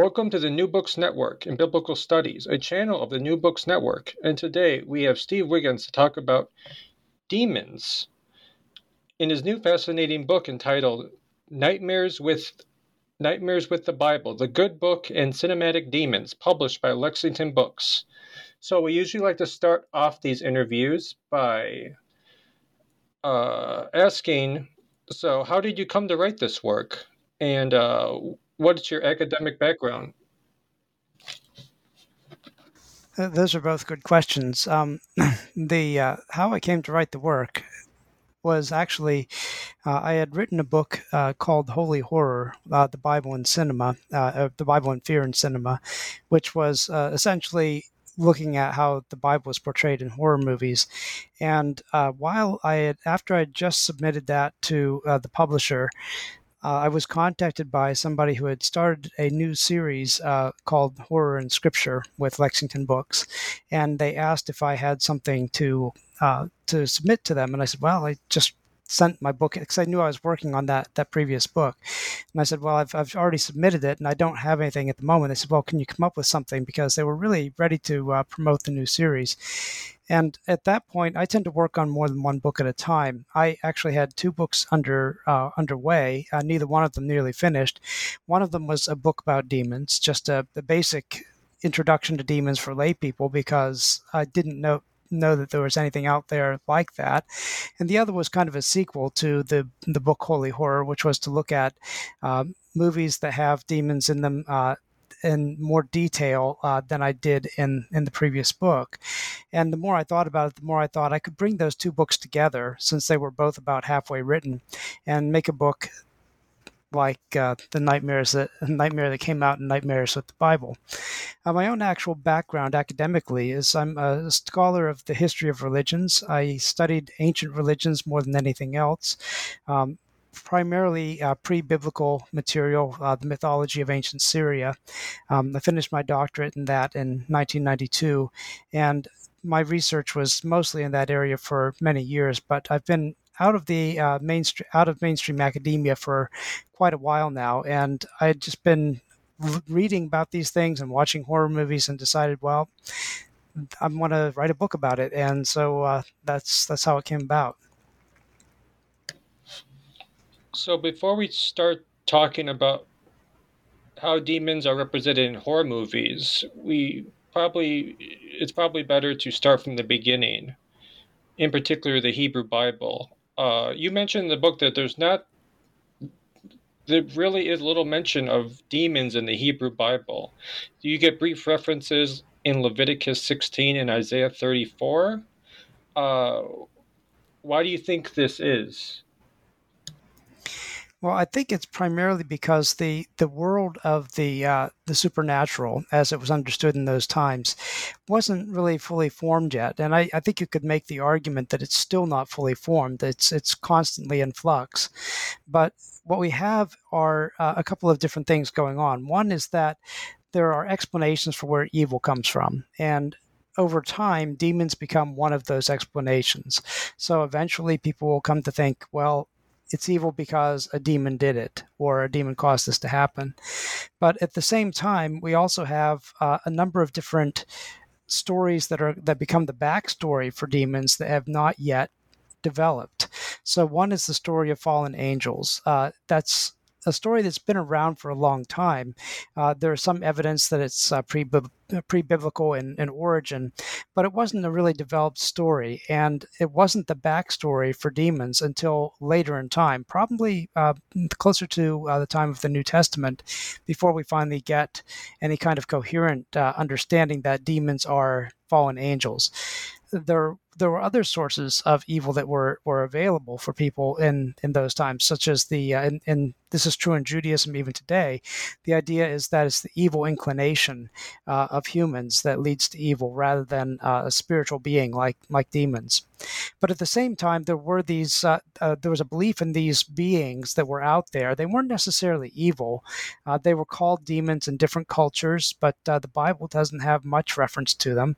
Welcome to the New Books Network in Biblical Studies, a channel of the New Books Network. And today we have Steve Wiggins to talk about demons. In his new fascinating book entitled Nightmares with Nightmares with the Bible: The Good Book and Cinematic Demons, published by Lexington Books. So we usually like to start off these interviews by uh, asking, so how did you come to write this work? And uh, What's your academic background? Uh, those are both good questions. Um, the uh, how I came to write the work was actually uh, I had written a book uh, called Holy Horror: uh, The Bible in Cinema, uh, the Bible and Fear in Cinema, which was essentially looking at how the Bible was portrayed in horror movies. And while I had, after I had just submitted that to the publisher, uh, I was contacted by somebody who had started a new series uh, called Horror and Scripture with Lexington Books, and they asked if I had something to uh, to submit to them, and I said, "Well, I just sent my book because I knew I was working on that that previous book. And I said, "Well, I've I've already submitted it, and I don't have anything at the moment." They said, "Well, can you come up with something?" Because they were really ready to uh, promote the new series. And at that point, I tend to work on more than one book at a time. I actually had two books under uh, underway. Uh, neither one of them nearly finished. One of them was a book about demons, just a, a basic introduction to demons for lay people because I didn't know know that there was anything out there like that. And the other was kind of a sequel to the the book Holy Horror, which was to look at um, movies that have demons in them. Uh, in more detail uh, than I did in in the previous book. And the more I thought about it, the more I thought I could bring those two books together since they were both about halfway written, and make a book like uh, the nightmares that nightmare that came out in Nightmares with the Bible. Uh, my own actual background academically is I'm a scholar of the history of religions. I studied ancient religions more than anything else. Um, primarily uh, pre-biblical material, uh, the mythology of ancient Syria. Um, I finished my doctorate in that in 1992, and my research was mostly in that area for many years. But I've been out of the uh, mainstream out of mainstream academia for quite a while now, and I'd just been reading about these things and watching horror movies, and decided, well, I want to write a book about it, and so uh, that's that's how it came about. So before we start talking about how demons are represented in horror movies, we probably it's probably better to start from the beginning. In particular, the Hebrew Bible. Uh, you mentioned in the book that there's not there really is little mention of demons in the Hebrew Bible. Do you get brief references in Leviticus 16 and Isaiah 34. Uh, why do you think this is? Well, I think it's primarily because the the world of the uh, the supernatural, as it was understood in those times, wasn't really fully formed yet. And I, I think you could make the argument that it's still not fully formed. It's it's constantly in flux. But what we have are uh, a couple of different things going on. One is that there are explanations for where evil comes from, and over time, demons become one of those explanations. So eventually, people will come to think, well, it's evil because a demon did it or a demon caused this to happen. But at the same time, we also have uh, a number of different stories that are that become the backstory for demons that have not yet developed. So one is the story of fallen angels. Uh, that's a story that's been around for a long time. Uh, there's some evidence that it's uh, pre pre biblical in, in origin, but it wasn't a really developed story, and it wasn't the backstory for demons until later in time, probably uh, closer to uh, the time of the New Testament, before we finally get any kind of coherent uh, understanding that demons are fallen angels. There there were other sources of evil that were, were available for people in, in those times, such as the, uh, and, and this is true in Judaism even today. The idea is that it's the evil inclination uh, of humans that leads to evil rather than uh, a spiritual being like, like demons. But at the same time, there were these, uh, uh, there was a belief in these beings that were out there. They weren't necessarily evil. Uh, they were called demons in different cultures, but the Bible doesn't have much reference to them.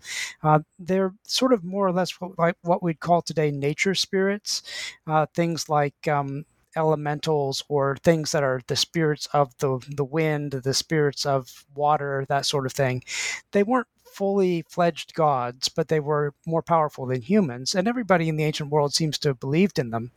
they're sort of more or less like what we'd call today nature spirits, uh, things like um, elementals or things that are the spirits of the the wind, the spirits of water, that sort of thing. They weren't fully fledged gods, but they were more powerful than humans, and everybody in the ancient world seems to have believed in them.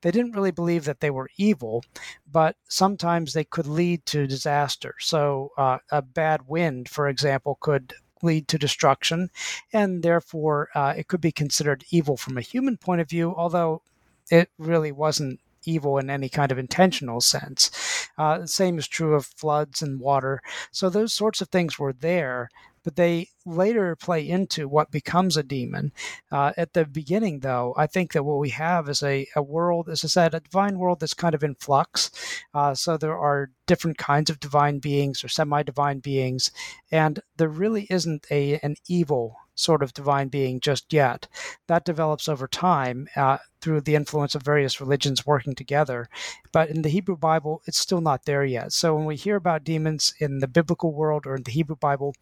They didn't really believe that they were evil, but sometimes they could lead to disaster. So, uh, a bad wind, for example, could lead to destruction, and therefore uh, it could be considered evil from a human point of view, although it really wasn't evil in any kind of intentional sense. Uh, the same is true of floods and water. So those sorts of things were there, but they later play into what becomes a demon. Uh, at the beginning, though, I think that what we have is a, a world, as I said, a divine world that's kind of in flux. Uh, so there are different kinds of divine beings or semi divine beings, and there really isn't a an evil sort of divine being just yet. That develops over time uh, through the influence of various religions working together. But in the Hebrew Bible, it's still not there yet. So when we hear about demons in the biblical world or in the Hebrew Bible,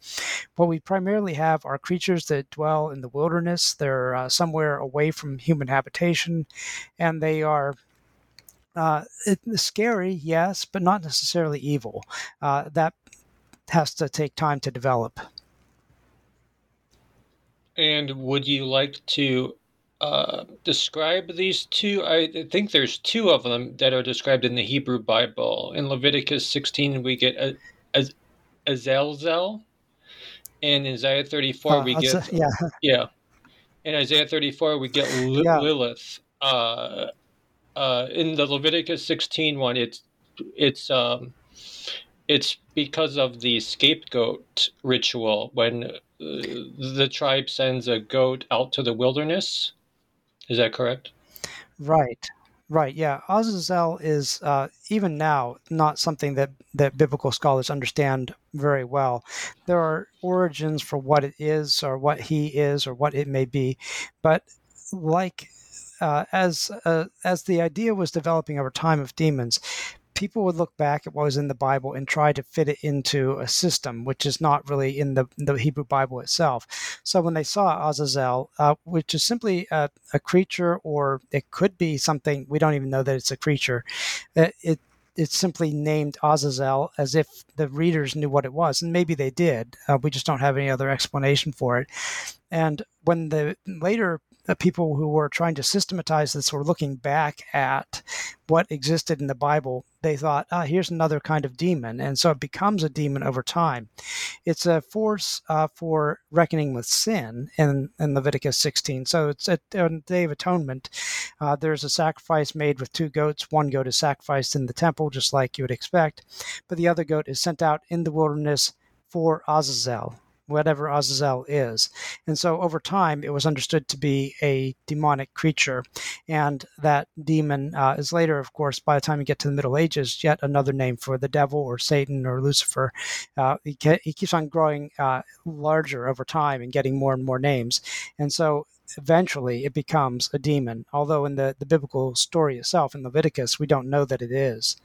what we primarily have are creatures that dwell in the wilderness. They're uh, somewhere away from human habitation, and they are uh, scary, yes, but not necessarily evil. Uh, that has to take time to develop. And would you like to uh, describe these two? I think there's two of them that are described in the Hebrew Bible. In Leviticus 16, we get a, a, Azazel, and in Isaiah 34, uh, we get yeah, yeah. In Isaiah 34, we get yeah. Lilith. Uh, uh, in the Leviticus 16 one, it's it's um, it's because of the scapegoat ritual when the tribe sends a goat out to the wilderness. Is that correct? Right. Right. Yeah. Azazel is uh, even now not something that that biblical scholars understand very well. There are origins for what it is, or what he is, or what it may be, but like uh, as uh, as the idea was developing over time of demons, people would look back at what was in the Bible and try to fit it into a system, which is not really in the, the Hebrew Bible itself. So when they saw Azazel, uh, which is simply a, a, creature, or it could be something, we don't even know that it's a creature, it, uh, it it's simply named Azazel as if the readers knew what it was, and maybe they did. Uh, we just don't have any other explanation for it. And when the later the people who were trying to systematize this were looking back at what existed in the Bible, they thought, ah, here's another kind of demon. And so it becomes a demon over time. It's a force uh, for reckoning with sin in, in Leviticus 16. So it's at, on Day of Atonement, uh, there's a sacrifice made with two goats. One goat is sacrificed in the temple, just like you would expect, but the other goat is sent out in the wilderness for Azazel, whatever Azazel is. And so over time, it was understood to be a demonic creature. And that demon uh, is later, of course, by the time you get to the Middle Ages, yet another name for the devil or Satan or Lucifer. Uh, he, he, keeps on growing uh, larger over time and getting more and more names. And so eventually it becomes a demon, although in the, the biblical story itself in Leviticus, we don't know that it is.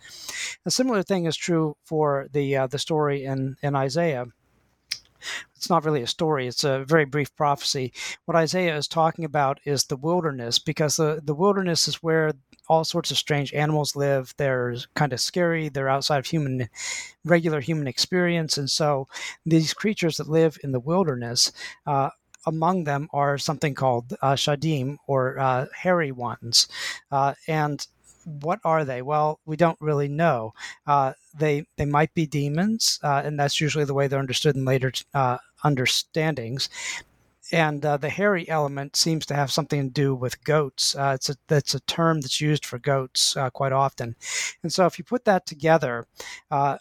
A similar thing is true for the, uh, the story in, in Isaiah it's not really a story, it's a very brief prophecy. What Isaiah is talking about is the wilderness, because the, the wilderness is where all sorts of strange animals live. They're kind of scary, they're outside of human, regular human experience. And so these creatures that live in the wilderness, uh, among them are something called uh, shadim or uh, hairy ones. Uh, and what are they? Well, we don't really know. Uh, they they might be demons, uh, and that's usually the way they're understood in later uh, understandings. And uh, the hairy element seems to have something to do with goats. Uh, it's a that's a term that's used for goats uh, quite often. And so, if you put that together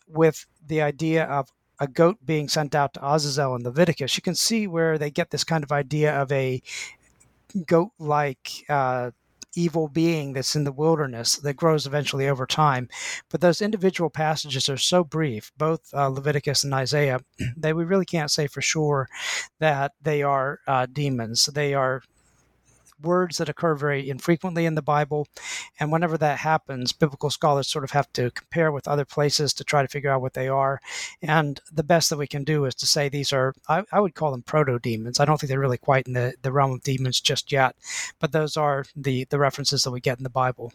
with the idea of a goat being sent out to Azazel in Leviticus, you can see where they get this kind of idea of a goat-like evil being that's in the wilderness that grows eventually over time. But those individual passages are so brief, both uh, Leviticus and Isaiah, that we really can't say for sure that they are uh, demons. They are words that occur very infrequently in the Bible. And whenever that happens, biblical scholars sort of have to compare with other places to try to figure out what they are. And the best that we can do is to say these are, I, I would call them proto demons. I don't think they're really quite in the, the realm of demons just yet, but those are the, the references that we get in the Bible.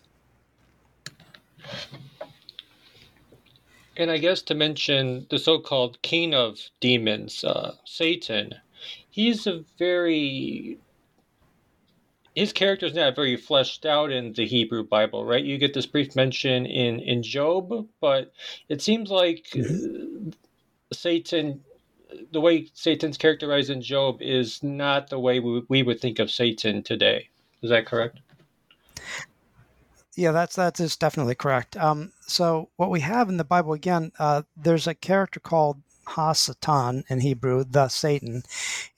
And I guess to mention the so called king of demons, uh, Satan, he's a very his character is not very fleshed out in the Hebrew Bible, right? You get this brief mention in in Job, but it seems like mm-hmm. Satan, the way Satan's characterized in Job, is not the way we, we would think of Satan today. Is that correct? Yeah, that's that is definitely correct. Um, so what we have in the Bible again, uh, there's a character called Ha-Satan in Hebrew, the Satan,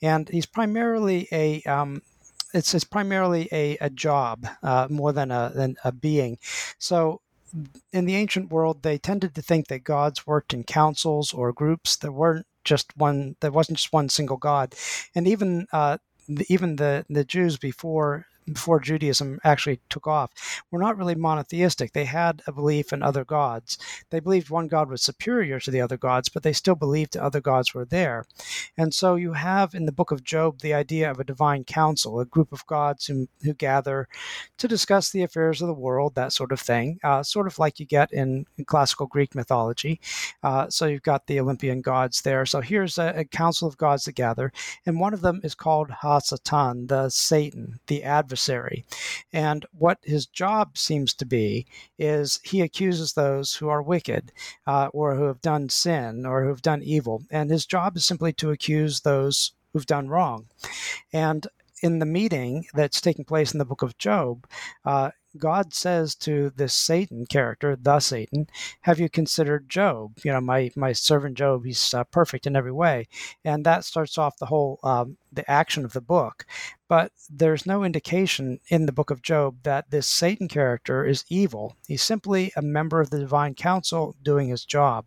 and he's primarily a um, it's, it's primarily a, a job uh, more than a, than a being. So in the ancient world, they tended to think that gods worked in councils or groups. There weren't just one. There wasn't just one single god, and even uh, even the the Jews before before Judaism actually took off, were not really monotheistic. They had a belief in other gods. They believed one god was superior to the other gods, but they still believed other gods were there. And so you have in the book of Job the idea of a divine council, a group of gods who, who gather to discuss the affairs of the world, that sort of thing, uh, sort of like you get in, in classical Greek mythology. Uh, so you've got the Olympian gods there. So here's a, a council of gods that gather, and one of them is called Ha-Satan, the Satan, the adversary adversary. And what his job seems to be is he accuses those who are wicked uh, or who have done sin or who have done evil. And his job is simply to accuse those who've done wrong. And in the meeting that's taking place in the book of Job, uh, God says to this Satan character, the Satan, "Have you considered Job? You know, my my servant Job. He's uh, perfect in every way." And that starts off the whole um, the action of the book. But there's no indication in the book of Job that this Satan character is evil. He's simply a member of the divine council doing his job.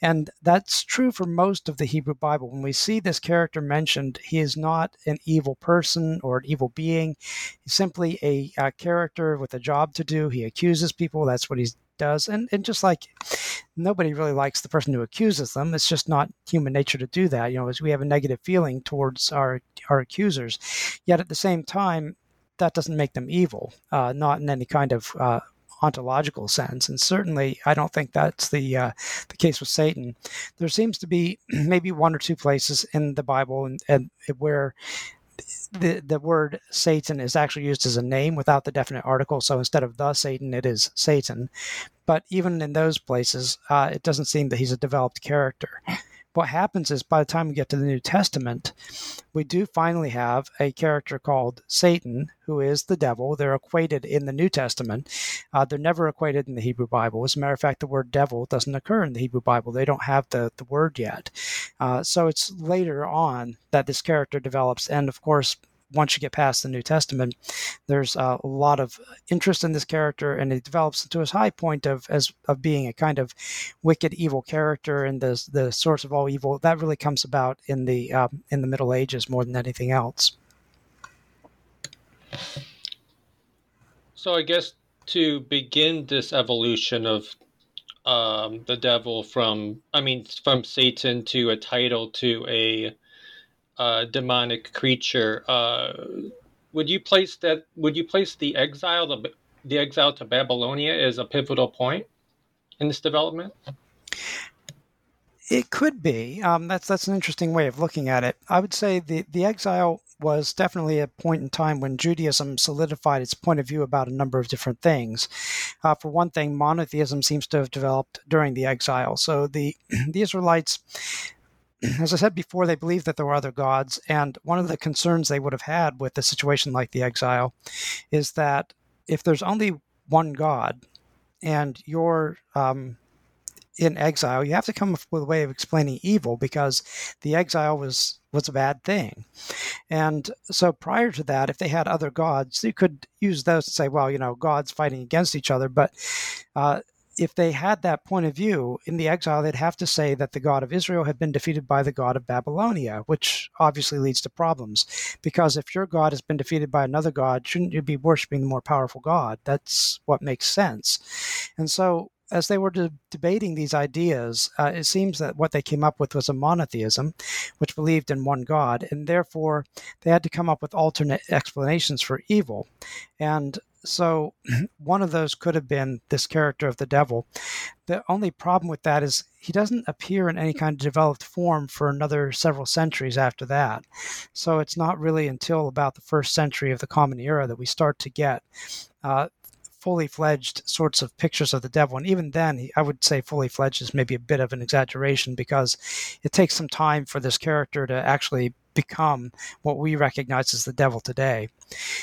And that's true for most of the Hebrew Bible. When we see this character mentioned, he is not an evil person or an evil being. He's simply a, a character with a job to do. He accuses people. That's what he does. And, and just like nobody really likes the person who accuses them, it's just not human nature to do that. You know, as we have a negative feeling towards our, our accusers. Yet at the same time, that doesn't make them evil, uh, not in any kind of uh, ontological sense. And certainly, I don't think that's the uh, the case with Satan. There seems to be maybe one or two places in the Bible and, and where the the word Satan is actually used as a name without the definite article. So instead of the Satan, it is Satan. But even in those places, uh, it doesn't seem that he's a developed character what happens is by the time we get to the New Testament, we do finally have a character called Satan, who is the devil. They're equated in the New Testament. Uh, they're never equated in the Hebrew Bible. As a matter of fact, the word devil doesn't occur in the Hebrew Bible. They don't have the, the word yet. Uh, so it's later on that this character develops. And of course, once you get past the New Testament, there's a lot of interest in this character, and it develops to his high point of as of being a kind of wicked, evil character and the the source of all evil. That really comes about in the um, in the Middle Ages more than anything else. So I guess to begin this evolution of um, the devil from, I mean, from Satan to a title to a uh, demonic creature. Uh, would you place that? Would you place the exile, the, the exile to Babylonia, as a pivotal point in this development? It could be. Um, that's that's an interesting way of looking at it. I would say the the exile was definitely a point in time when Judaism solidified its point of view about a number of different things. Uh, for one thing, monotheism seems to have developed during the exile. So the the Israelites as I said before, they believed that there were other gods. And one of the concerns they would have had with a situation like the exile is that if there's only one God and you're um, in exile, you have to come up with a way of explaining evil because the exile was was a bad thing. And so prior to that, if they had other gods, you could use those to say, well, you know, gods fighting against each other. But uh, if they had that point of view in the exile, they'd have to say that the God of Israel had been defeated by the God of Babylonia, which obviously leads to problems. Because if your God has been defeated by another God, shouldn't you be worshiping the more powerful God? That's what makes sense. And so as they were de- debating these ideas, uh, it seems that what they came up with was a monotheism, which believed in one God, and therefore they had to come up with alternate explanations for evil. And so one of those could have been this character of the devil. The only problem with that is he doesn't appear in any kind of developed form for another several centuries after that. So it's not really until about the first century of the Common Era that we start to get uh, fully fledged sorts of pictures of the devil. And even then, I would say fully fledged is maybe a bit of an exaggeration because it takes some time for this character to actually become what we recognize as the devil today.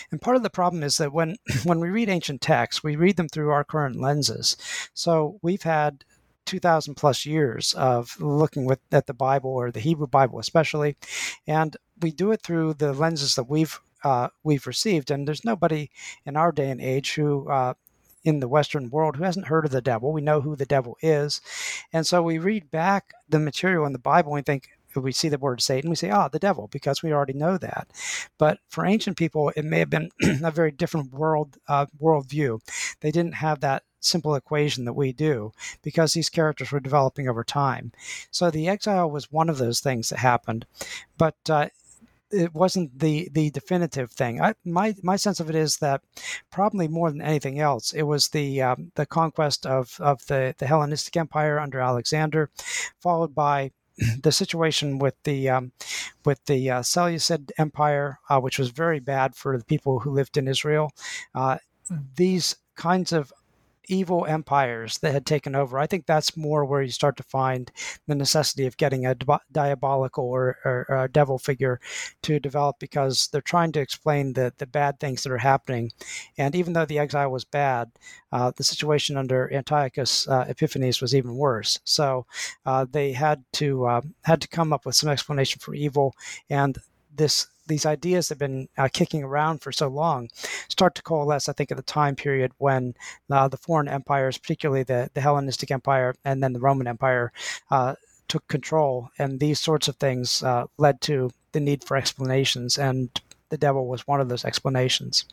And part of the problem is that when when we read ancient texts, we read them through our current lenses. So we've had 2000 plus years of looking with, at the Bible or the Hebrew Bible especially, and we do it through the lenses that we've uh, we've received. And there's nobody in our day and age who, uh, in the Western world, who hasn't heard of the devil. We know who the devil is. And so we read back the material in the Bible and think, we see the word Satan, we say, ah, the devil, because we already know that. But for ancient people, it may have been a very different world uh, worldview. They didn't have that simple equation that we do because these characters were developing over time. So the exile was one of those things that happened. But uh, it wasn't the the definitive thing. I, my my sense of it is that probably more than anything else, it was the um, the conquest of of the the Hellenistic Empire under Alexander, followed by the situation with the um, with the uh, Seleucid Empire, uh, which was very bad for the people who lived in Israel. Uh, these kinds of evil empires that had taken over. I think that's more where you start to find the necessity of getting a diabolical or, or, or, devil figure to develop because they're trying to explain the, the bad things that are happening. And even though the exile was bad, uh, the situation under Antiochus uh, Epiphanes was even worse. So uh, they had to uh, had to come up with some explanation for evil, and this these ideas have been uh, kicking around for so long start to coalesce, I think, at the time period when uh, the foreign empires, particularly the, the Hellenistic Empire and then the Roman Empire, uh, took control. And these sorts of things uh, led to the need for explanations. And the devil was one of those explanations.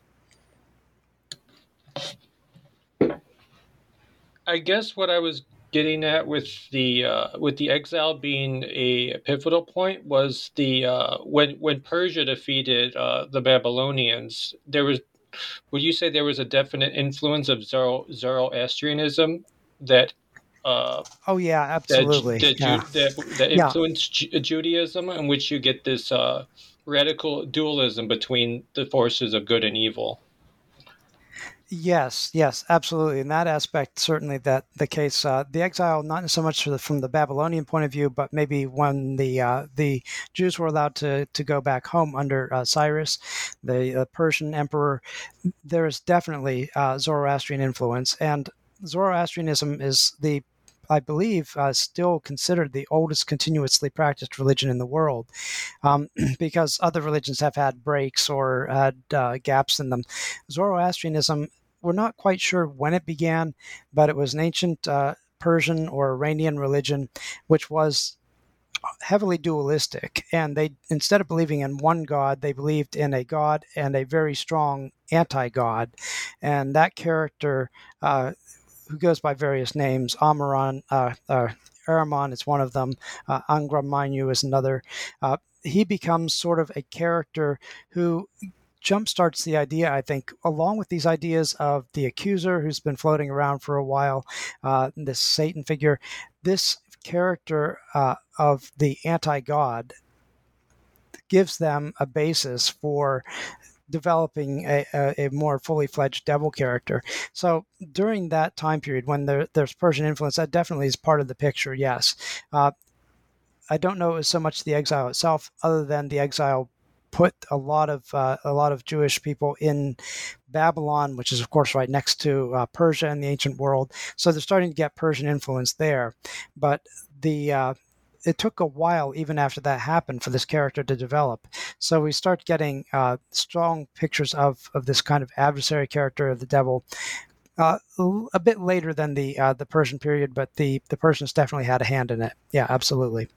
I guess what I was getting at with the uh, with the exile being a pivotal point was the uh, when when Persia defeated uh, the Babylonians, there was would you say there was a definite influence of Zoro, Zoroastrianism that uh, oh yeah, absolutely. That, yeah. that, that influenced yeah. Judaism, in which you get this uh, radical dualism between the forces of good and evil. Yes, yes, absolutely. In that aspect, certainly that the case. Uh, the exile, not so much the, from the Babylonian point of view, but maybe when the uh, the Jews were allowed to to go back home under uh, Cyrus, the Persian emperor. There is definitely uh, Zoroastrian influence, and Zoroastrianism is the I believe, uh, still considered the oldest continuously practiced religion in the world, um, because other religions have had breaks or had uh, gaps in them. Zoroastrianism we're not quite sure when it began, but it was an ancient uh, Persian or Iranian religion, which was heavily dualistic. And they, instead of believing in one God, they believed in a God and a very strong anti God. And that character, uh, who goes by various names, Amaran, uh, uh, Ahriman is one of them, uh, Angra is another. Uh, he becomes sort of a character who jumpstarts the idea, I think, along with these ideas of the accuser who's been floating around for a while, uh, this Satan figure, this character uh, of the anti god gives them a basis for developing a, a, a, more fully fledged devil character. So during that time period when there, there's Persian influence, that definitely is part of the picture, yes. Uh, I don't know it was so much the exile itself, other than the exile put a lot of uh, a lot of Jewish people in Babylon, which is of course right next to uh, Persia in the ancient world. So they're starting to get Persian influence there, but the uh, it took a while even after that happened for this character to develop. So we start getting uh, strong pictures of of this kind of adversary character of the devil. Uh, a bit later than the uh, the Persian period, but the the Persians definitely had a hand in it. Yeah, absolutely.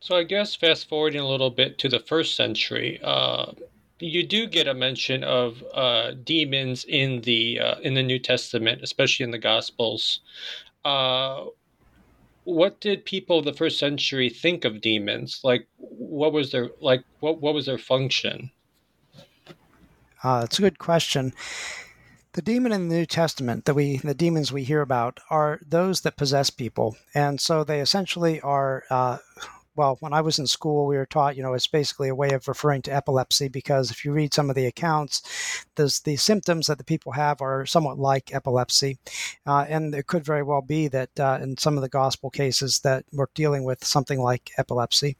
So I guess fast forwarding a little bit to the first century, uh, you do get a mention of uh, demons in the uh, in the New Testament, especially in the Gospels. Uh, what did people of the first century think of demons? Like, what was their like? What what was their function? Uh, that's a good question. The demon in the New Testament that we, the demons we hear about, are those that possess people, and so they essentially are uh, well, when I was in school, we were taught, you know, it's basically a way of referring to epilepsy because if you read some of the accounts, the, the symptoms that the people have are somewhat like epilepsy. Uh, and it could very well be that uh, in some of the gospel cases that we're dealing with something like epilepsy.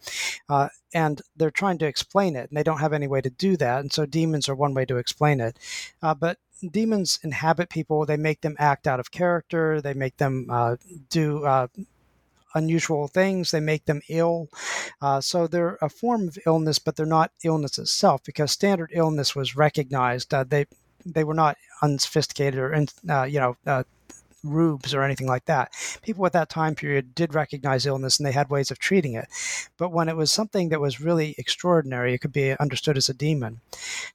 Uh, and they're trying to explain it, and they don't have any way to do that. And so demons are one way to explain it. Uh, but demons inhabit people, they make them act out of character, they make them uh, do uh, unusual things. They make them ill. Uh, so they're a form of illness, but they're not illness itself because standard illness was recognized. Uh, they they were not unsophisticated or uh, you know uh, rubes or anything like that. People at that time period did recognize illness and they had ways of treating it. But when it was something that was really extraordinary, it could be understood as a demon.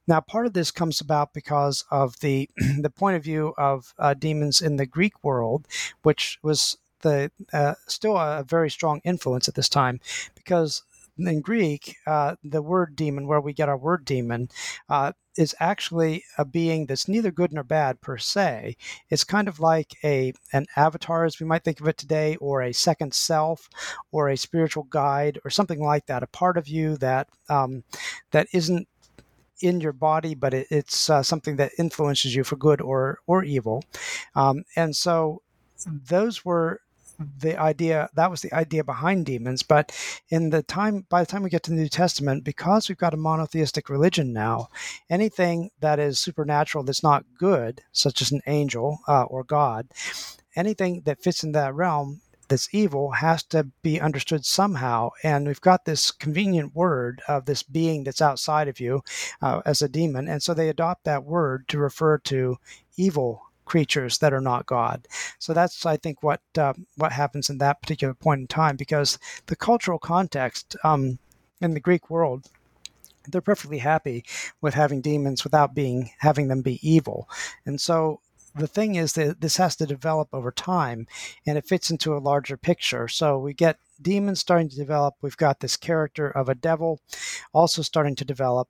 Now, part of this comes about because of the the point of view of uh, demons in the Greek world, which was the uh, still a very strong influence at this time because in Greek, uh, the word demon, where we get our word demon, uh, is actually a being that's neither good nor bad per se. It's kind of like a an avatar, as we might think of it today, or a second self, or a spiritual guide, or something like that. A part of you that um, that isn't in your body, but it, it's uh, something that influences you for good or or evil. Um, and so those were the idea that was the idea behind demons but in the time by the time we get to the new testament because we've got a monotheistic religion now anything that is supernatural that's not good such as an angel uh, or god anything that fits in that realm that's evil has to be understood somehow. And we've got this convenient word of this being that's outside of you uh, as a demon. And so they adopt that word to refer to evil creatures that are not God. So that's, I think, what uh, what happens in that particular point in time, because the cultural context um, in the Greek world they're perfectly happy with having demons without being having them be evil. And so the thing is that this has to develop over time and it fits into a larger picture. So we get demons starting to develop. We've got this character of a devil also starting to develop.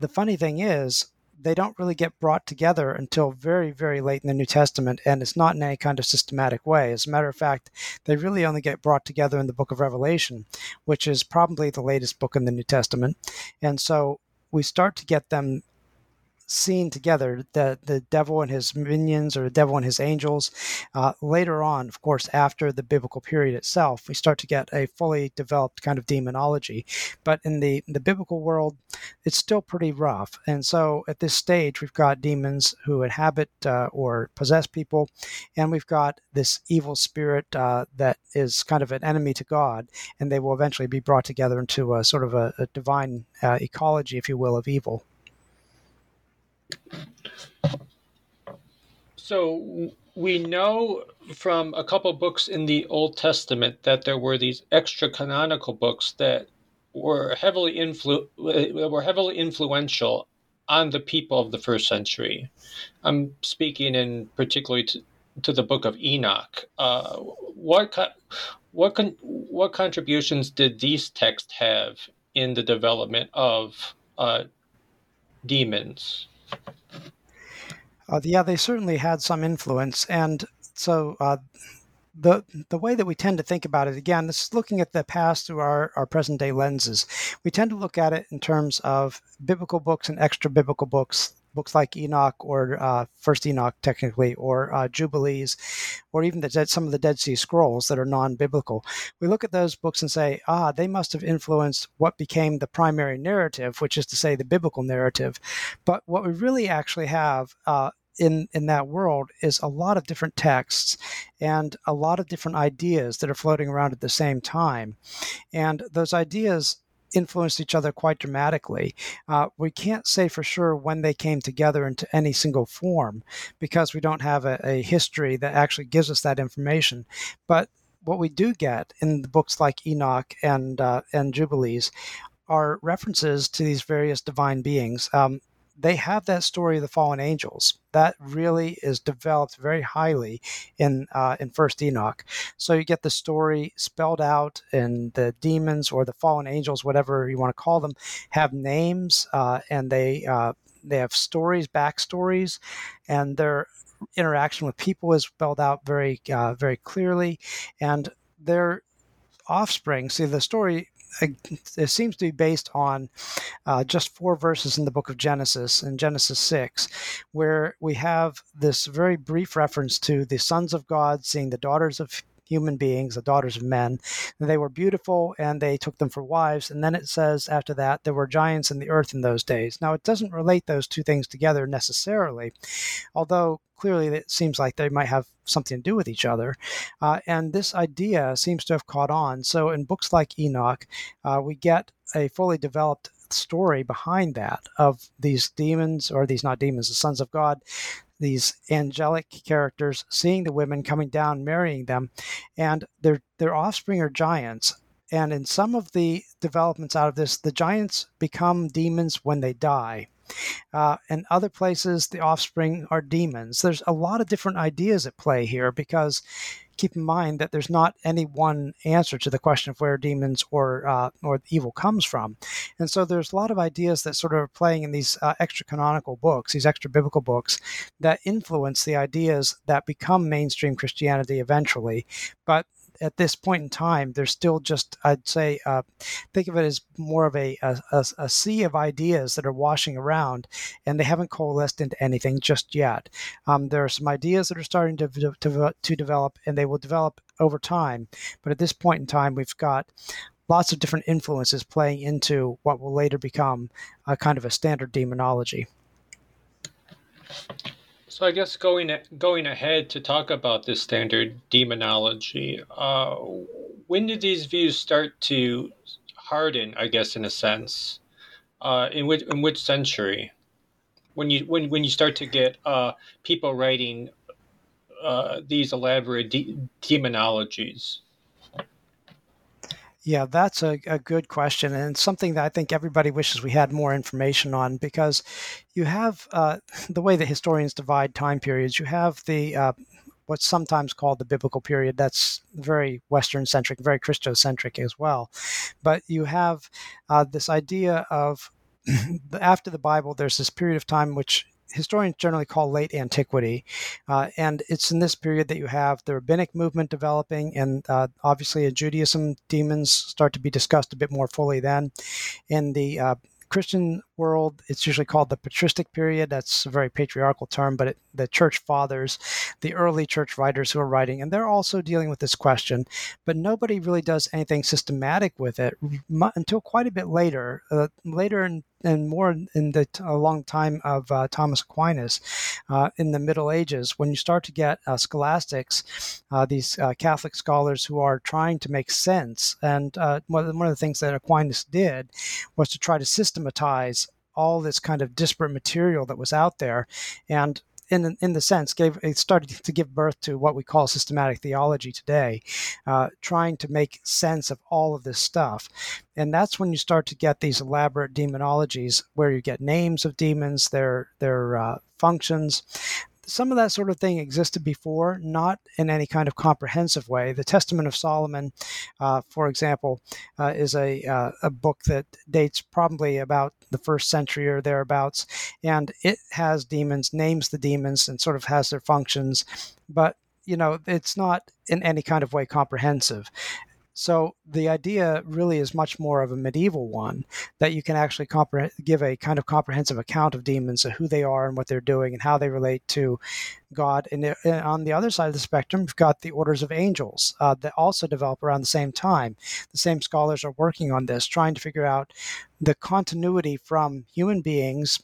The funny thing is, they don't really get brought together until very, very late in the New Testament, and it's not in any kind of systematic way. As a matter of fact, they really only get brought together in the book of Revelation, which is probably the latest book in the New Testament. And so we start to get them seen together the the devil and his minions or the devil and his angels. Uh, later on of course after the biblical period itself we start to get a fully developed kind of demonology. But in the the biblical world it's still pretty rough. And so at this stage we've got demons who inhabit uh, or possess people and we've got this evil spirit uh, that is kind of an enemy to god and they will eventually be brought together into a sort of a, a divine uh, ecology if you will of evil so we know from a couple books in the Old Testament that there were these extra canonical books that were heavily influ- were heavily influential on the people of the first century. I'm speaking in particularly to, to the book of Enoch. Uh, what what con- what contributions did these texts have in the development of uh, demons? Uh, yeah, they certainly had some influence, and so uh, the the way that we tend to think about it again this is looking at the past through our, our present day lenses. We tend to look at it in terms of biblical books and extra biblical books books like enoch or uh, first enoch technically or uh, jubilees or even the some of the dead sea scrolls that are non-biblical. We look at those books and say ah they must have influenced what became the primary narrative which is to say the biblical narrative. But what we really actually have uh, in in that world is a lot of different texts and a lot of different ideas that are floating around at the same time. And those ideas influenced each other quite dramatically. Uh, we can't say for sure when they came together into any single form because we don't have a, a history that actually gives us that information. But what we do get in the books like Enoch and uh, and Jubilees are references to these various divine beings. Um, they have that story of the fallen angels that really is developed very highly in uh, in First Enoch. So you get the story spelled out, and the demons or the fallen angels, whatever you want to call them, have names, uh, and they uh, they have stories, backstories, and their interaction with people is spelled out very uh, very clearly, and their offspring. See, the story it seems to be based on uh, just four verses in the book of Genesis, in Genesis 6, where we have this very brief reference to the sons of God seeing the daughters of human beings, the daughters of men. And they were beautiful and they took them for wives. And then it says after that, there were giants in the earth in those days. Now, it doesn't relate those two things together necessarily, although clearly it seems like they might have something to do with each other. Uh, and this idea seems to have caught on. So in books like Enoch, uh, we get a fully developed story behind that of these demons, or these not demons, the sons of God, these angelic characters seeing the women coming down, marrying them, and their their offspring are giants. And in some of the developments out of this, the giants become demons when they die. Uh, and other places, the offspring are demons. There's a lot of different ideas at play here because keep in mind that there's not any one answer to the question of where demons or uh, or evil comes from, and so there's a lot of ideas that sort of are playing in these uh, extra canonical books, these extra biblical books, that influence the ideas that become mainstream Christianity eventually. But at this point in time, there's still just, I'd say, uh, think of it as more of a, a, a, sea of ideas that are washing around, and they haven't coalesced into anything just yet. Um, there are some ideas that are starting to, to, to develop, and they will develop over time. But at this point in time, we've got lots of different influences playing into what will later become a kind of a standard demonology. So I guess going going ahead to talk about this standard demonology, uh, when did these views start to harden? I guess in a sense, uh, in which in which century? When you when when you start to get uh, people writing uh, these elaborate de- demonologies. Yeah, that's a, a good question, and something that I think everybody wishes we had more information on because you have uh, the way that historians divide time periods. You have the uh, what's sometimes called the biblical period. That's very Western centric, very Christocentric as well. But you have uh, this idea of after the Bible, there's this period of time which historians generally call late antiquity. Uh, and it's in this period that you have the rabbinic movement developing, and uh, obviously in Judaism, demons start to be discussed a bit more fully then. In the uh, Christian world, it's usually called the patristic period. That's a very patriarchal term, but it, the church fathers, the early church writers who are writing, and they're also dealing with this question, but nobody really does anything systematic with it until quite a bit later. Uh, later in and more in the a long time of uh, Thomas Aquinas uh, in the Middle Ages, when you start to get uh, scholastics, uh, these uh, Catholic scholars who are trying to make sense. And uh, one of the things that Aquinas did was to try to systematize all this kind of disparate material that was out there and in in the sense gave it started to give birth to what we call systematic theology today, uh, trying to make sense of all of this stuff, and that's when you start to get these elaborate demonologies where you get names of demons, their their uh, functions, some of that sort of thing existed before, not in any kind of comprehensive way. The Testament of Solomon, uh, for example, uh, is a, uh, a book that dates probably about the first century or thereabouts, and it has demons, names the demons, and sort of has their functions. But you know, it's not in any kind of way comprehensive. So the idea really is much more of a medieval one that you can actually compre- give a kind of comprehensive account of demons, of who they are and what they're doing and how they relate to God. And, and on the other side of the spectrum, you've got the orders of angels uh, that also develop around the same time. The same scholars are working on this, trying to figure out the continuity from human beings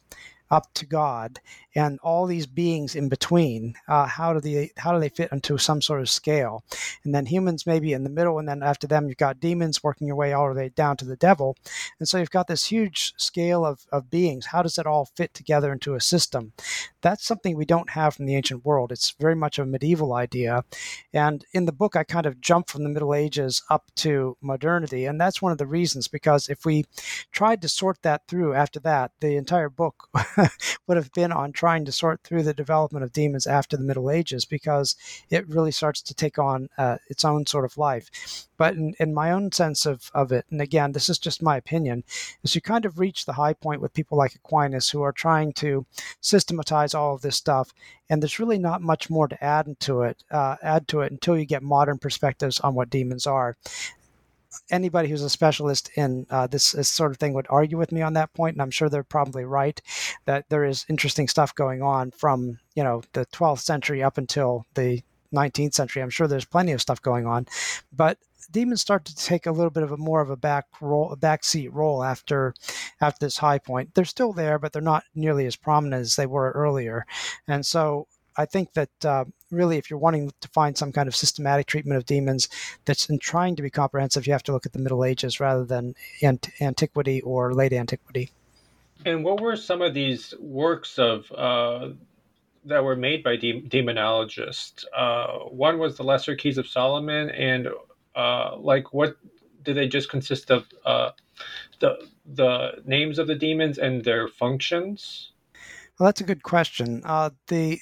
up to God and all these beings in between. Uh, how do they how do they fit into some sort of scale? And then humans maybe in the middle, and then after them you've got demons working your way all the way down to the devil. And so you've got this huge scale of, of beings. How does it all fit together into a system? That's something we don't have from the ancient world. It's very much a medieval idea. And in the book, I kind of jump from the Middle Ages up to modernity. And that's one of the reasons, because if we tried to sort that through after that, the entire book would have been on trying to sort through the development of demons after the Middle Ages because it really starts to take on uh, its own sort of life. But in, in, my own sense of, of it, and again, this is just my opinion, is you kind of reach the high point with people like Aquinas who are trying to systematize all of this stuff, and there's really not much more to add to it, uh, add to it until you get modern perspectives on what demons are anybody who's a specialist in uh, this, this, sort of thing would argue with me on that point, and I'm sure they're probably right that there is interesting stuff going on from you know the 12th century up until the 19th century. I'm sure there's plenty of stuff going on, but demons start to take a little bit of a more of a back role, a backseat role after after this high point. They're still there, but they're not nearly as prominent as they were earlier, and so I think that uh, really, if you're wanting to find some kind of systematic treatment of demons that's in trying to be comprehensive, you have to look at the Middle Ages rather than ant- antiquity or late antiquity. And what were some of these works of uh, that were made by de- demonologists? Uh, one was the Lesser Keys of Solomon, and uh, like what do they just consist of? Uh, the the names of the demons and their functions. Well, that's a good question. Uh, the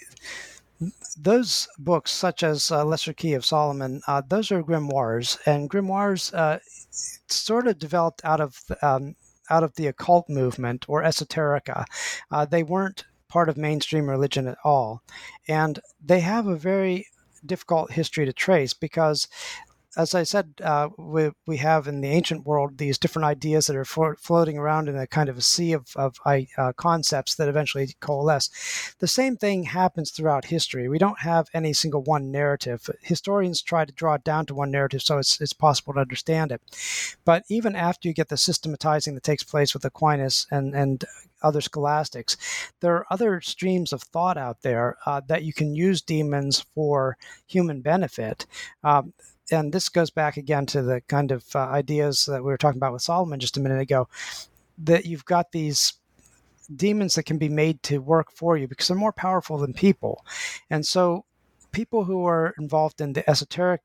those books, such as uh, Lesser Key of Solomon, uh, those are grimoires, and grimoires uh, sort of developed out of um, out of the occult movement or esoterica. Uh, they weren't part of mainstream religion at all, and they have a very difficult history to trace because as I said, uh, we, we have in the ancient world these different ideas that are flo- floating around in a kind of a sea of, of uh, concepts that eventually coalesce. The same thing happens throughout history. We don't have any single one narrative. Historians try to draw it down to one narrative so it's, it's possible to understand it. But even after you get the systematizing that takes place with Aquinas and, and other scholastics. There are other streams of thought out there uh, that you can use demons for human benefit. Um, and this goes back again to the kind of uh, ideas that we were talking about with Solomon just a minute ago, that you've got these demons that can be made to work for you because they're more powerful than people. And so people who are involved in the esoteric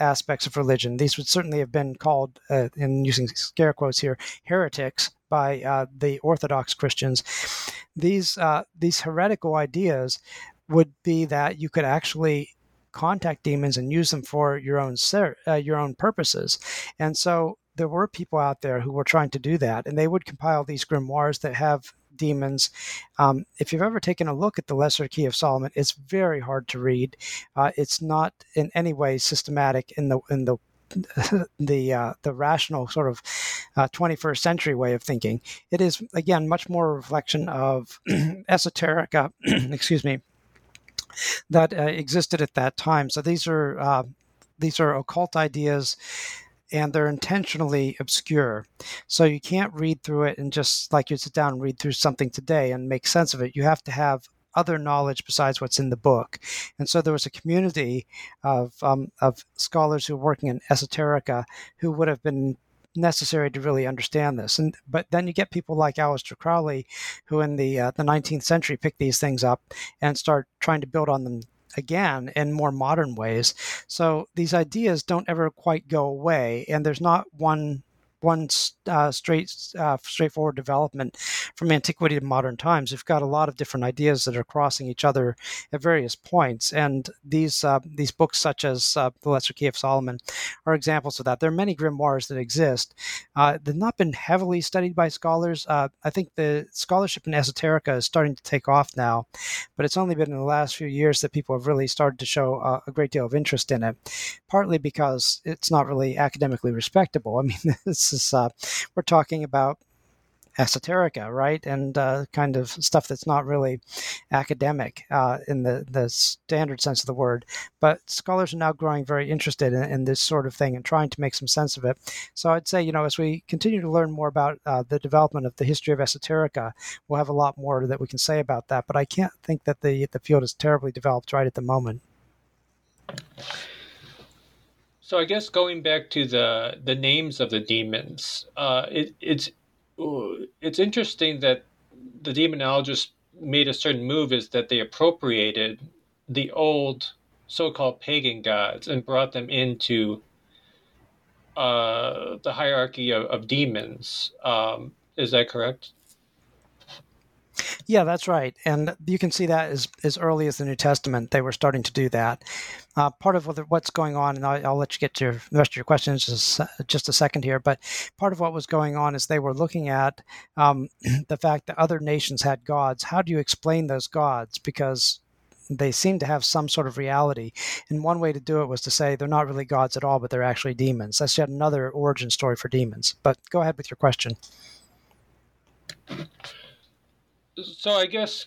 aspects of religion, these would certainly have been called, uh, in using scare quotes here, heretics by uh, the Orthodox Christians. These uh, these heretical ideas would be that you could actually contact demons and use them for your own uh, your own purposes. And so there were people out there who were trying to do that, and they would compile these grimoires that have demons. Um, if you've ever taken a look at the Lesser Key of Solomon, it's very hard to read. Uh, it's not in any way systematic in the in the the uh, the rational sort of uh, 21st century way of thinking. It is again much more a reflection of esoteric, uh, excuse me, that uh, existed at that time. So these are uh, these are occult ideas and they're intentionally obscure. So you can't read through it and just like you sit down and read through something today and make sense of it. You have to have other knowledge besides what's in the book. And so there was a community of, um, of scholars who were working in esoterica who would have been necessary to really understand this. And but then you get people like Aleister Crowley, who in the uh, the 19th century pick these things up and start trying to build on them again in more modern ways. So these ideas don't ever quite go away, and there's not one one uh, straight uh, straightforward development from antiquity to modern times. We've got a lot of different ideas that are crossing each other at various points, and these uh, these books, such as uh, the Lesser Key of Solomon, are examples of that. There are many grimoires that exist. Uh, they've not been heavily studied by scholars. Uh, I think the scholarship in esoterica is starting to take off now, but it's only been in the last few years that people have really started to show a great deal of interest in it. Partly because it's not really academically respectable. I mean, this is uh, we're talking about esoterica, right? And uh, kind of stuff that's not really academic uh, in the, the standard sense of the word. But scholars are now growing very interested in, in, this sort of thing and trying to make some sense of it. So I'd say, you know, as we continue to learn more about uh, the development of the history of esoterica, we'll have a lot more that we can say about that. But I can't think that the, the field is terribly developed right at the moment. So I guess going back to the the names of the demons, uh, it, it's it's interesting that the demonologists made a certain move is that they appropriated the old so-called pagan gods and brought them into uh, the hierarchy of, of demons. Um, is that correct? Yeah, that's right, and you can see that as as early as the New Testament, they were starting to do that. Uh, part of what's going on, and I'll, I'll, let you get to the rest of your questions just, just a second here, but part of what was going on is they were looking at um, the fact that other nations had gods. How do you explain those gods? Because they seem to have some sort of reality. And one way to do it was to say they're not really gods at all, but they're actually demons. That's yet another origin story for demons. But go ahead with your question so I guess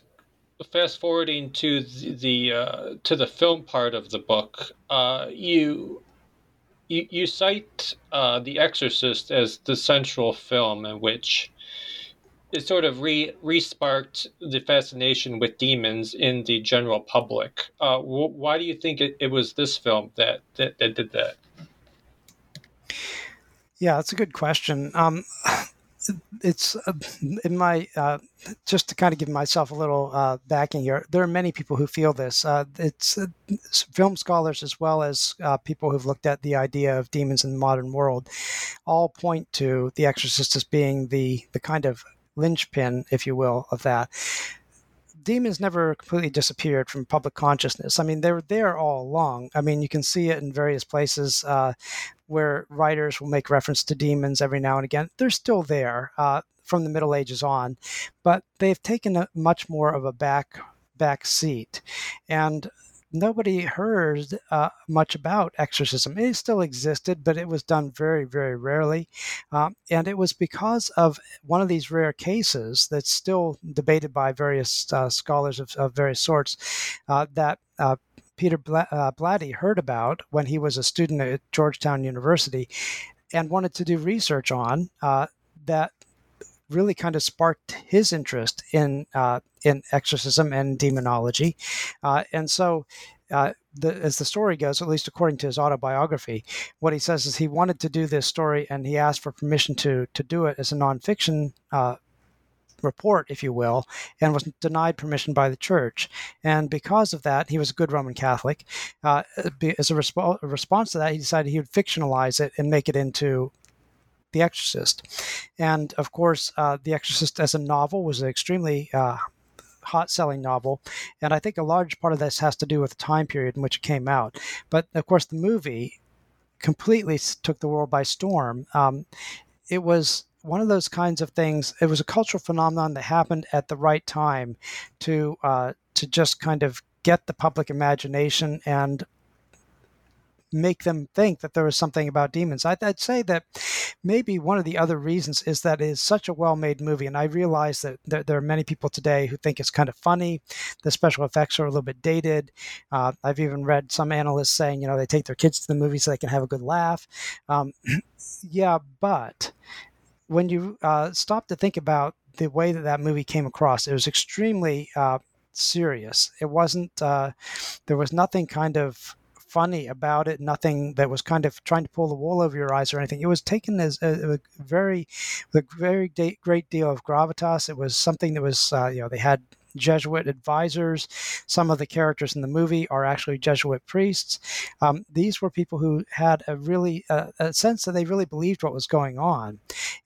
fast forwarding to the, the uh, to the film part of the book, uh, you you, cite uh, The Exorcist as the central film in which it sort of re resparked the fascination with demons in the general public. Uh, wh- why do you think it, it was this film that, that, that did that? Yeah, that's a good question. Um, it's uh, in my uh, just to kind of give myself a little uh, backing here. There are many people who feel this. Uh, it's, uh, film scholars as well as uh, people who've looked at the idea of demons in the modern world, all point to The Exorcist as being the the kind of linchpin, if you will, of that demons never completely disappeared from public consciousness. I mean, they were there all along. I mean, you can see it in various places where writers will make reference to demons every now and again. They're still there uh, from the Middle Ages on, but they've taken a much more of a back back seat. And nobody heard uh, much about exorcism. It still existed, but it was done very, very rarely. Um, and it was because of one of these rare cases that's still debated by various uh, scholars of, of, various sorts uh, that. Peter uh, Blatty heard about when he was a student at Georgetown University and wanted to do research on uh, that really kind of sparked his interest in uh, in exorcism and demonology, uh, and so. Uh, the, as the story goes, at least according to his autobiography, what he says is he wanted to do this story and he asked for permission to to do it as a nonfiction uh, report, if you will, and was denied permission by the church. And because of that, he was a good Roman Catholic. Uh, as a, resp- a, response to that, he decided he would fictionalize it and make it into the Exorcist. And of course, uh, The Exorcist as a novel was an extremely uh, hot selling novel. And I think a large part of this has to do with the time period in which it came out. But of course, the movie completely took the world by storm. Um, it was one of those kinds of things. It was a cultural phenomenon that happened at the right time to uh, to just kind of get the public imagination and make them think that there was something about demons. I'd, I'd, say that maybe one of the other reasons is that it is such a well made movie. And I realize that there, there, are many people today who think it's kind of funny. The special effects are a little bit dated. Uh, I've even read some analysts saying, you know, they take their kids to the movie so they can have a good laugh. Um, yeah, but when you uh, stop to think about the way that that movie came across, it was extremely uh, serious. It wasn't, uh, there was nothing kind of funny about it, nothing that was kind of trying to pull the wool over your eyes or anything. It was taken as a, a very, a very great deal of gravitas. It was something that was, uh, you know, they had Jesuit advisors. Some of the characters in the movie are actually Jesuit priests. Um, these were people who had a really uh, a sense that they really believed what was going on,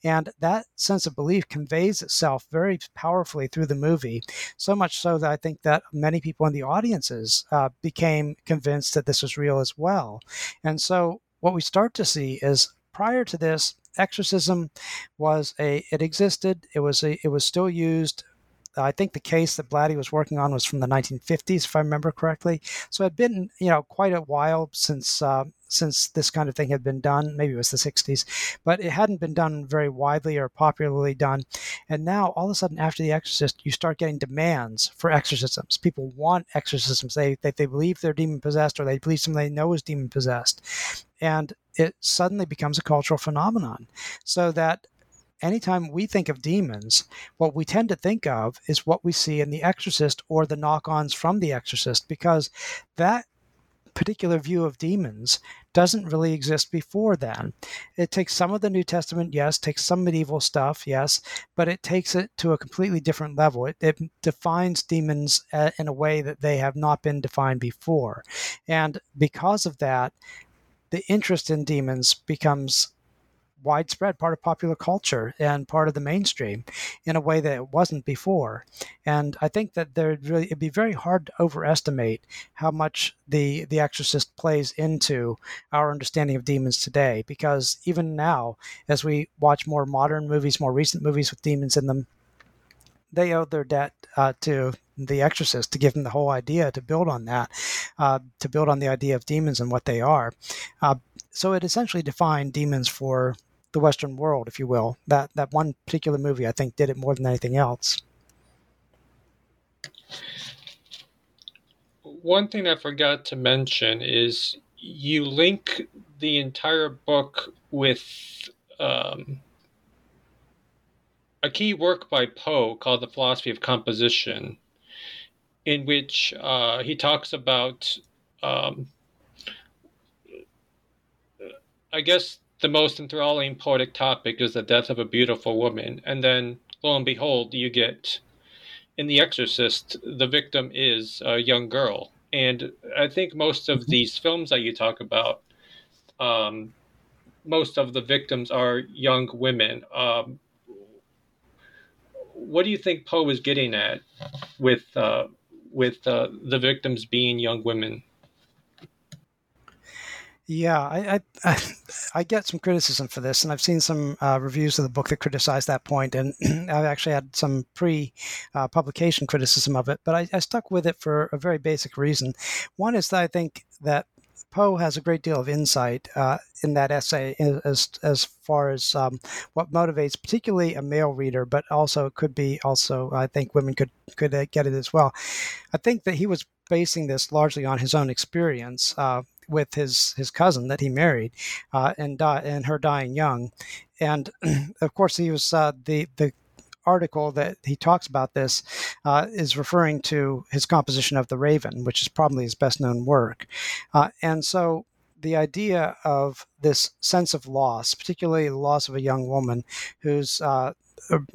and that sense of belief conveys itself very powerfully through the movie. So much so that I think that many people in the audiences uh, became convinced that this was real as well. And so what we start to see is prior to this, exorcism was a it existed. It was a it was still used. I think the case that Blatty was working on was from the 1950s, if I remember correctly. So it had been, you know, quite a while since uh, since this kind of thing had been done. Maybe it was the 60s, but it hadn't been done very widely or popularly done. And now, all of a sudden, after The Exorcist, you start getting demands for exorcisms. People want exorcisms. They they, they believe they're demon possessed, or they believe something they know is demon possessed, and it suddenly becomes a cultural phenomenon. So that anytime we think of demons, what we tend to think of is what we see in The Exorcist or the knock ons from The Exorcist, because that particular view of demons doesn't really exist before then. It takes some of the New Testament, yes, takes some medieval stuff, yes, but it takes it to a completely different level. It, it defines demons uh, in a way that they have not been defined before. And because of that, the interest in demons becomes widespread part of popular culture and part of the mainstream in a way that it wasn't before. And I think that there really it'd be very hard to overestimate how much the the Exorcist plays into our understanding of demons today. Because even now, as we watch more modern movies, more recent movies with demons in them, they owe their debt uh, to the Exorcist to give them the whole idea to build on that, uh, to build on the idea of demons and what they are. Uh, so it essentially defined demons for the Western world, if you will. That that one particular movie, I think, did it more than anything else. One thing I forgot to mention is you link the entire book with um, a key work by Poe called The Philosophy of Composition, in which uh, he talks about, um, I guess, the most enthralling poetic topic is the death of a beautiful woman. And then, lo and behold, you get in The Exorcist, the victim is a young girl. And I think most of mm-hmm. these films that you talk about, um, most of the victims are young women. Um, what do you think Poe is getting at with uh, with uh, the victims being young women? Yeah, I, I, I get some criticism for this, and I've seen some uh, reviews of the book that criticize that point, and I've actually had some pre-publication uh, criticism of it. But I, I, stuck with it for a very basic reason. One is that I think that Poe has a great deal of insight uh, in that essay as as far as um, what motivates particularly a male reader, but also it could be also I think women could could uh, get it as well. I think that he was basing this largely on his own experience. Uh, with his his cousin that he married, uh, and di- and her dying young, and of course he was uh, the the article that he talks about this uh, is referring to his composition of the Raven, which is probably his best known work, uh, and so. The idea of this sense of loss, particularly the loss of a young woman who's uh,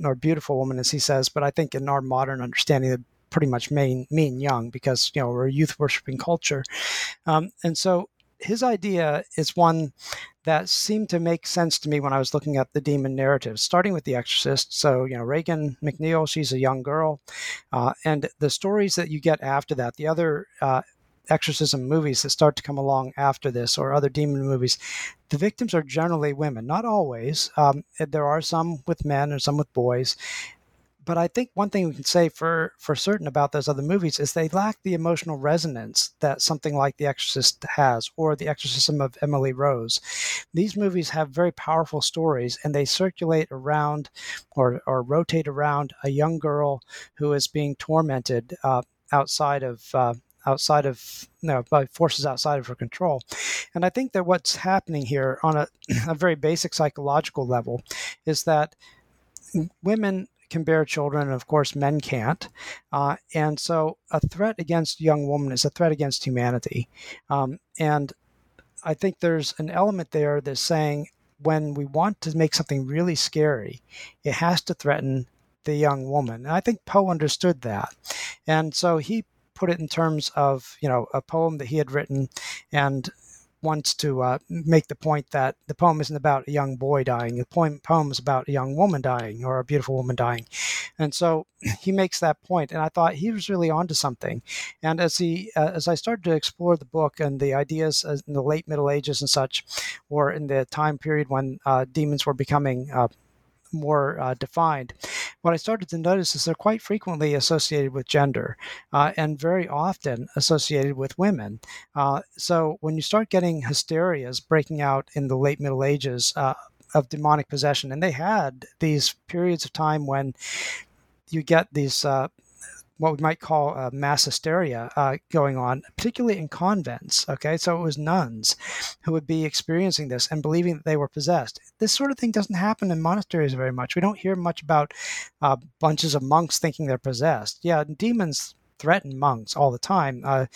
or beautiful woman, as he says, but I think in our modern understanding, pretty much mean mean young because you know we're a youth worshiping culture, um, and so his idea is one that seemed to make sense to me when I was looking at the demon narrative, starting with The Exorcist. So, you know, Regan MacNeil, she's a young girl. Uh, and the stories that you get after that, the other uh, exorcism movies that start to come along after this, or other demon movies, the victims are generally women. Not always. Um, there are some with men and some with boys but I think one thing we can say for for certain about those other movies is they lack the emotional resonance that something like The Exorcist has, or The Exorcism of Emily Rose. These movies have very powerful stories, and they circulate around or or rotate around a young girl who is being tormented uh, outside of. Uh, outside of you know, by forces outside of her control. And I think that what's happening here on a, a very basic psychological level is that women can bear children, and of course, men can't. Uh, and so, a threat against young woman is a threat against humanity. Um, and I think there's an element there that's saying when we want to make something really scary, it has to threaten the young woman. And I think Poe understood that. And so he put it in terms of, you know, a poem that he had written and wants to uh, make the point that the poem isn't about a young boy dying. The poem, poem is about a young woman dying or a beautiful woman dying. And so he makes that point, and I thought he was really onto something. And as he, uh, as I started to explore the book and the ideas in the late Middle Ages and such, or in the time period when uh, demons were becoming uh, more uh, defined, what I started to notice is they're quite frequently associated with gender uh, and very often associated with women. Uh, so when you start getting hysterias breaking out in the late Middle Ages uh, of demonic possession, and they had these periods of time when you get these uh, what we might call uh, mass hysteria uh, going on, particularly in convents. Okay, so it was nuns who would be experiencing this and believing that they were possessed. This sort of thing doesn't happen in monasteries very much. We don't hear much about uh, bunches of monks thinking they're possessed. Yeah, demons threaten monks all the time, uh,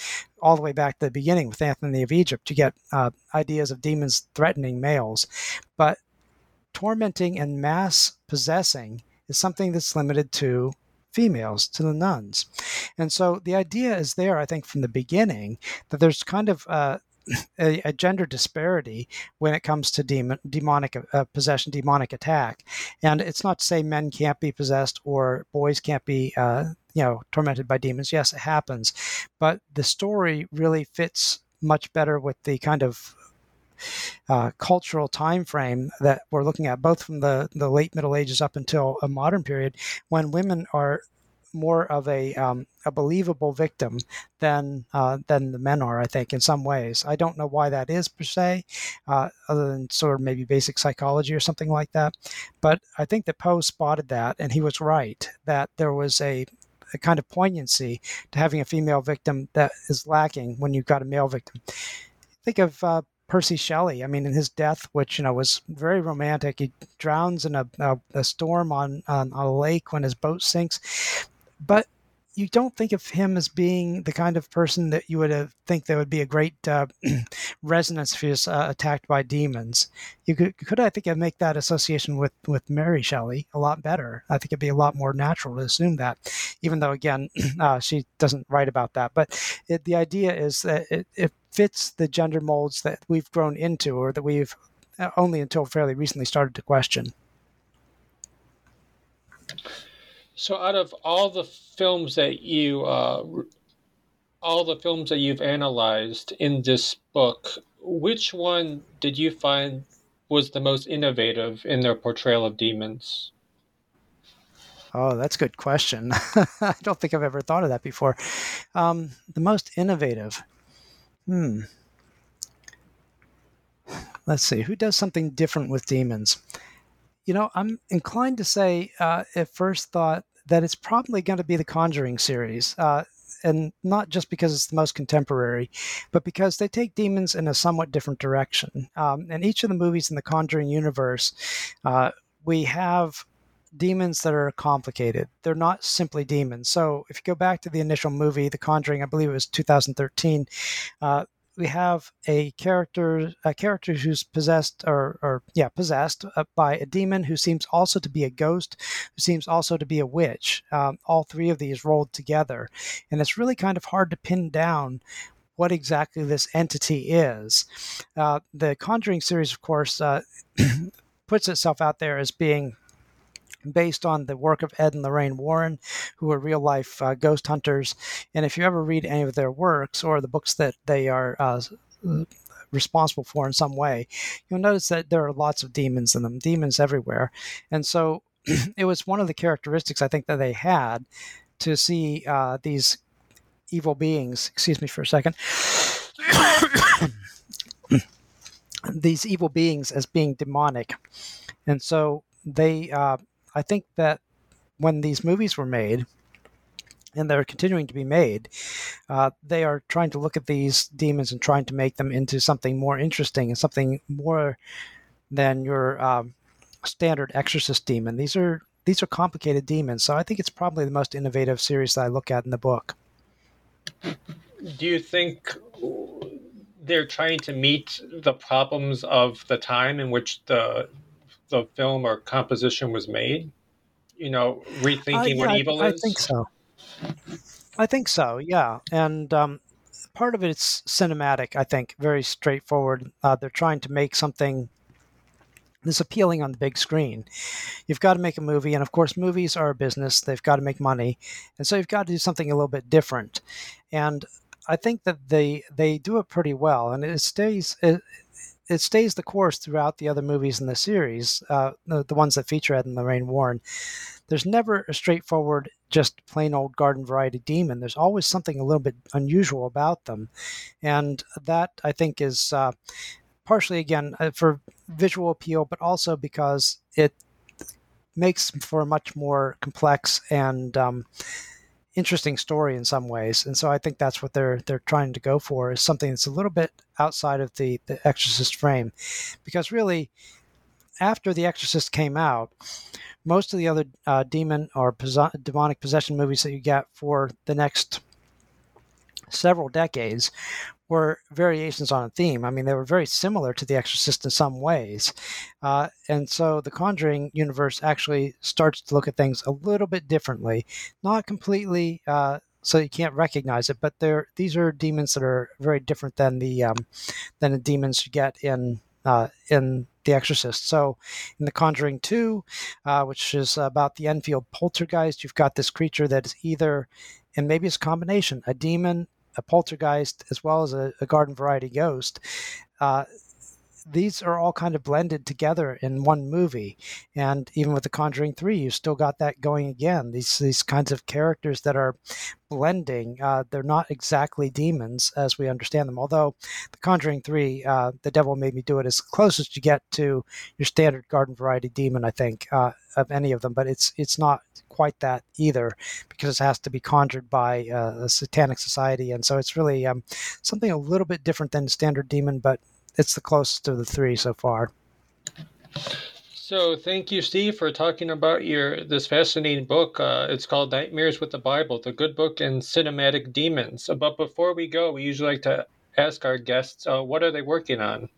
all the way back to the beginning with Anthony of Egypt. You get uh, ideas of demons threatening males, but tormenting and mass possessing is something that's limited to females, to the nuns. And so the idea is there, I think, from the beginning that there's kind of uh, a, a, gender disparity when it comes to demon, demonic uh, possession, demonic attack. And it's not to say men can't be possessed or boys can't be, uh, you know, tormented by demons. Yes, it happens, but the story really fits much better with the kind of uh, cultural time frame that we're looking at, both from the, the late Middle Ages up until a modern period, when women are more of a um, a believable victim than uh, than the men are. I think in some ways. I don't know why that is per se, uh, other than sort of maybe basic psychology or something like that. But I think that Poe spotted that, and he was right that there was a a kind of poignancy to having a female victim that is lacking when you've got a male victim. Think of uh, Percy Shelley. I mean, in his death, which you know was very romantic, he drowns in a, a, a storm on, on a lake when his boat sinks. But you don't think of him as being the kind of person that you would have, think there would be a great uh, resonance if he was uh, attacked by demons. You could, could, I think, make that association with, with Mary Shelley a lot better. I think it'd be a lot more natural to assume that, even though, again, uh, she doesn't write about that. But it, the idea is that it fits the gender molds that we've grown into or that we've uh, only until fairly recently started to question. So, out of all the films that you, uh, all the films that you've analyzed in this book, which one did you find was the most innovative in their portrayal of demons? Oh, that's a good question. I don't think I've ever thought of that before. Um, the most innovative. Hmm. Let's see. Who does something different with demons? You know, I'm inclined to say uh, at first thought that it's probably going to be the Conjuring series. Uh, and not just because it's the most contemporary, but because they take demons in a somewhat different direction. Um, in each of the movies in the Conjuring universe, uh, we have demons that are complicated. They're not simply demons. So if you go back to the initial movie, The Conjuring, I believe it was 2013, uh, we have a character a character who's possessed or, or yeah possessed uh, by a demon who seems also to be a ghost who seems also to be a witch um, all three of these rolled together and it's really kind of hard to pin down what exactly this entity is uh, the conjuring series of course uh, puts itself out there as being based on the work of Ed and Lorraine Warren, who are real life uh, ghost hunters. And if you ever read any of their works or the books that they are uh, responsible for in some way, you'll notice that there are lots of demons in them, demons everywhere. And so it was one of the characteristics I think that they had to see uh, these evil beings. Excuse me for a second. these evil beings as being demonic. And so they uh, I think that when these movies were made, and they're continuing to be made, uh, they are trying to look at these demons and trying to make them into something more interesting and something more than your um, standard exorcist demon. These are these are complicated demons, so I think it's probably the most innovative series that I look at in the book. Do you think they're trying to meet the problems of the time in which the the film or composition was made? you know, rethinking uh, yeah, what evil I, is? I think so. I think so. Yeah, and um, part of it is cinematic. I think very straightforward. Uh, they're trying to make something that's appealing on the big screen. You've got to make a movie, and of course, movies are a business. They've got to make money, and so you've got to do something a little bit different. And I think that they they do it pretty well, and it stays. It, it stays the course throughout the other movies in the series, uh, the, the ones that feature Ed and Lorraine Warren there's never a straightforward, just plain old garden variety demon. There's always something a little bit unusual about them. And that, I think, is uh, partially, again, uh, for visual appeal, but also because it makes for a much more complex and um, interesting story in some ways. And so I think that's what they're they're trying to go for is something that's a little bit outside of the the Exorcist frame, because really, after the Exorcist came out, most of the other uh, demon or pos- demonic possession movies that you get for the next several decades were variations on a theme. I mean, they were very similar to The Exorcist in some ways. Uh, and so the Conjuring universe actually starts to look at things a little bit differently, not completely. Uh, so you can't recognize it, but they're these are demons that are very different than the um, than the demons you get in uh, in The Exorcist. So, in The Conjuring 2, uh, which is about the Enfield poltergeist, you've got this creature that is either, and maybe it's a combination, a demon, a poltergeist, as well as a, a garden variety ghost. Uh, these are all kind of blended together in one movie. And even with The Conjuring 3, you still got that going again. These these kinds of characters that are blending. Uh, they're not exactly demons as we understand them. Although The Conjuring 3, uh, The Devil Made Me Do It, is closest you get to your standard garden variety demon, I think, uh, of any of them. But it's it's not quite that either because it has to be conjured by uh, a satanic society. And so it's really um, something a little bit different than standard demon, but it's the closest of the three so far. So thank you, Steve, for talking about your this fascinating book. Uh, it's called Nightmares with the Bible: The Good Book and Cinematic Demons. Uh, but before we go, we usually like to ask our guests, uh, what are they working on?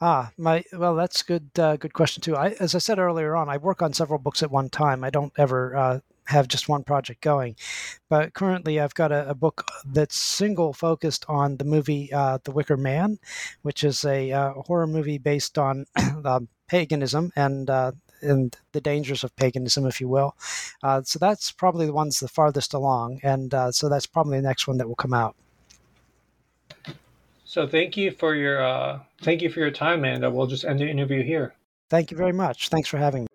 Ah, my well, that's good. Uh, good question too. I, as I said earlier on, I work on several books at one time. I don't ever uh, have just one project going. But currently, I've got a, a book that's single focused on the movie uh, The Wicker Man, which is a uh, horror movie based on um, paganism and uh, and the dangers of paganism, if you will. Uh, so that's probably the ones the farthest along, and uh, so that's probably the next one that will come out. So thank you for your uh, thank you for your time, and we'll just end the interview here. Thank you very much. Thanks for having me.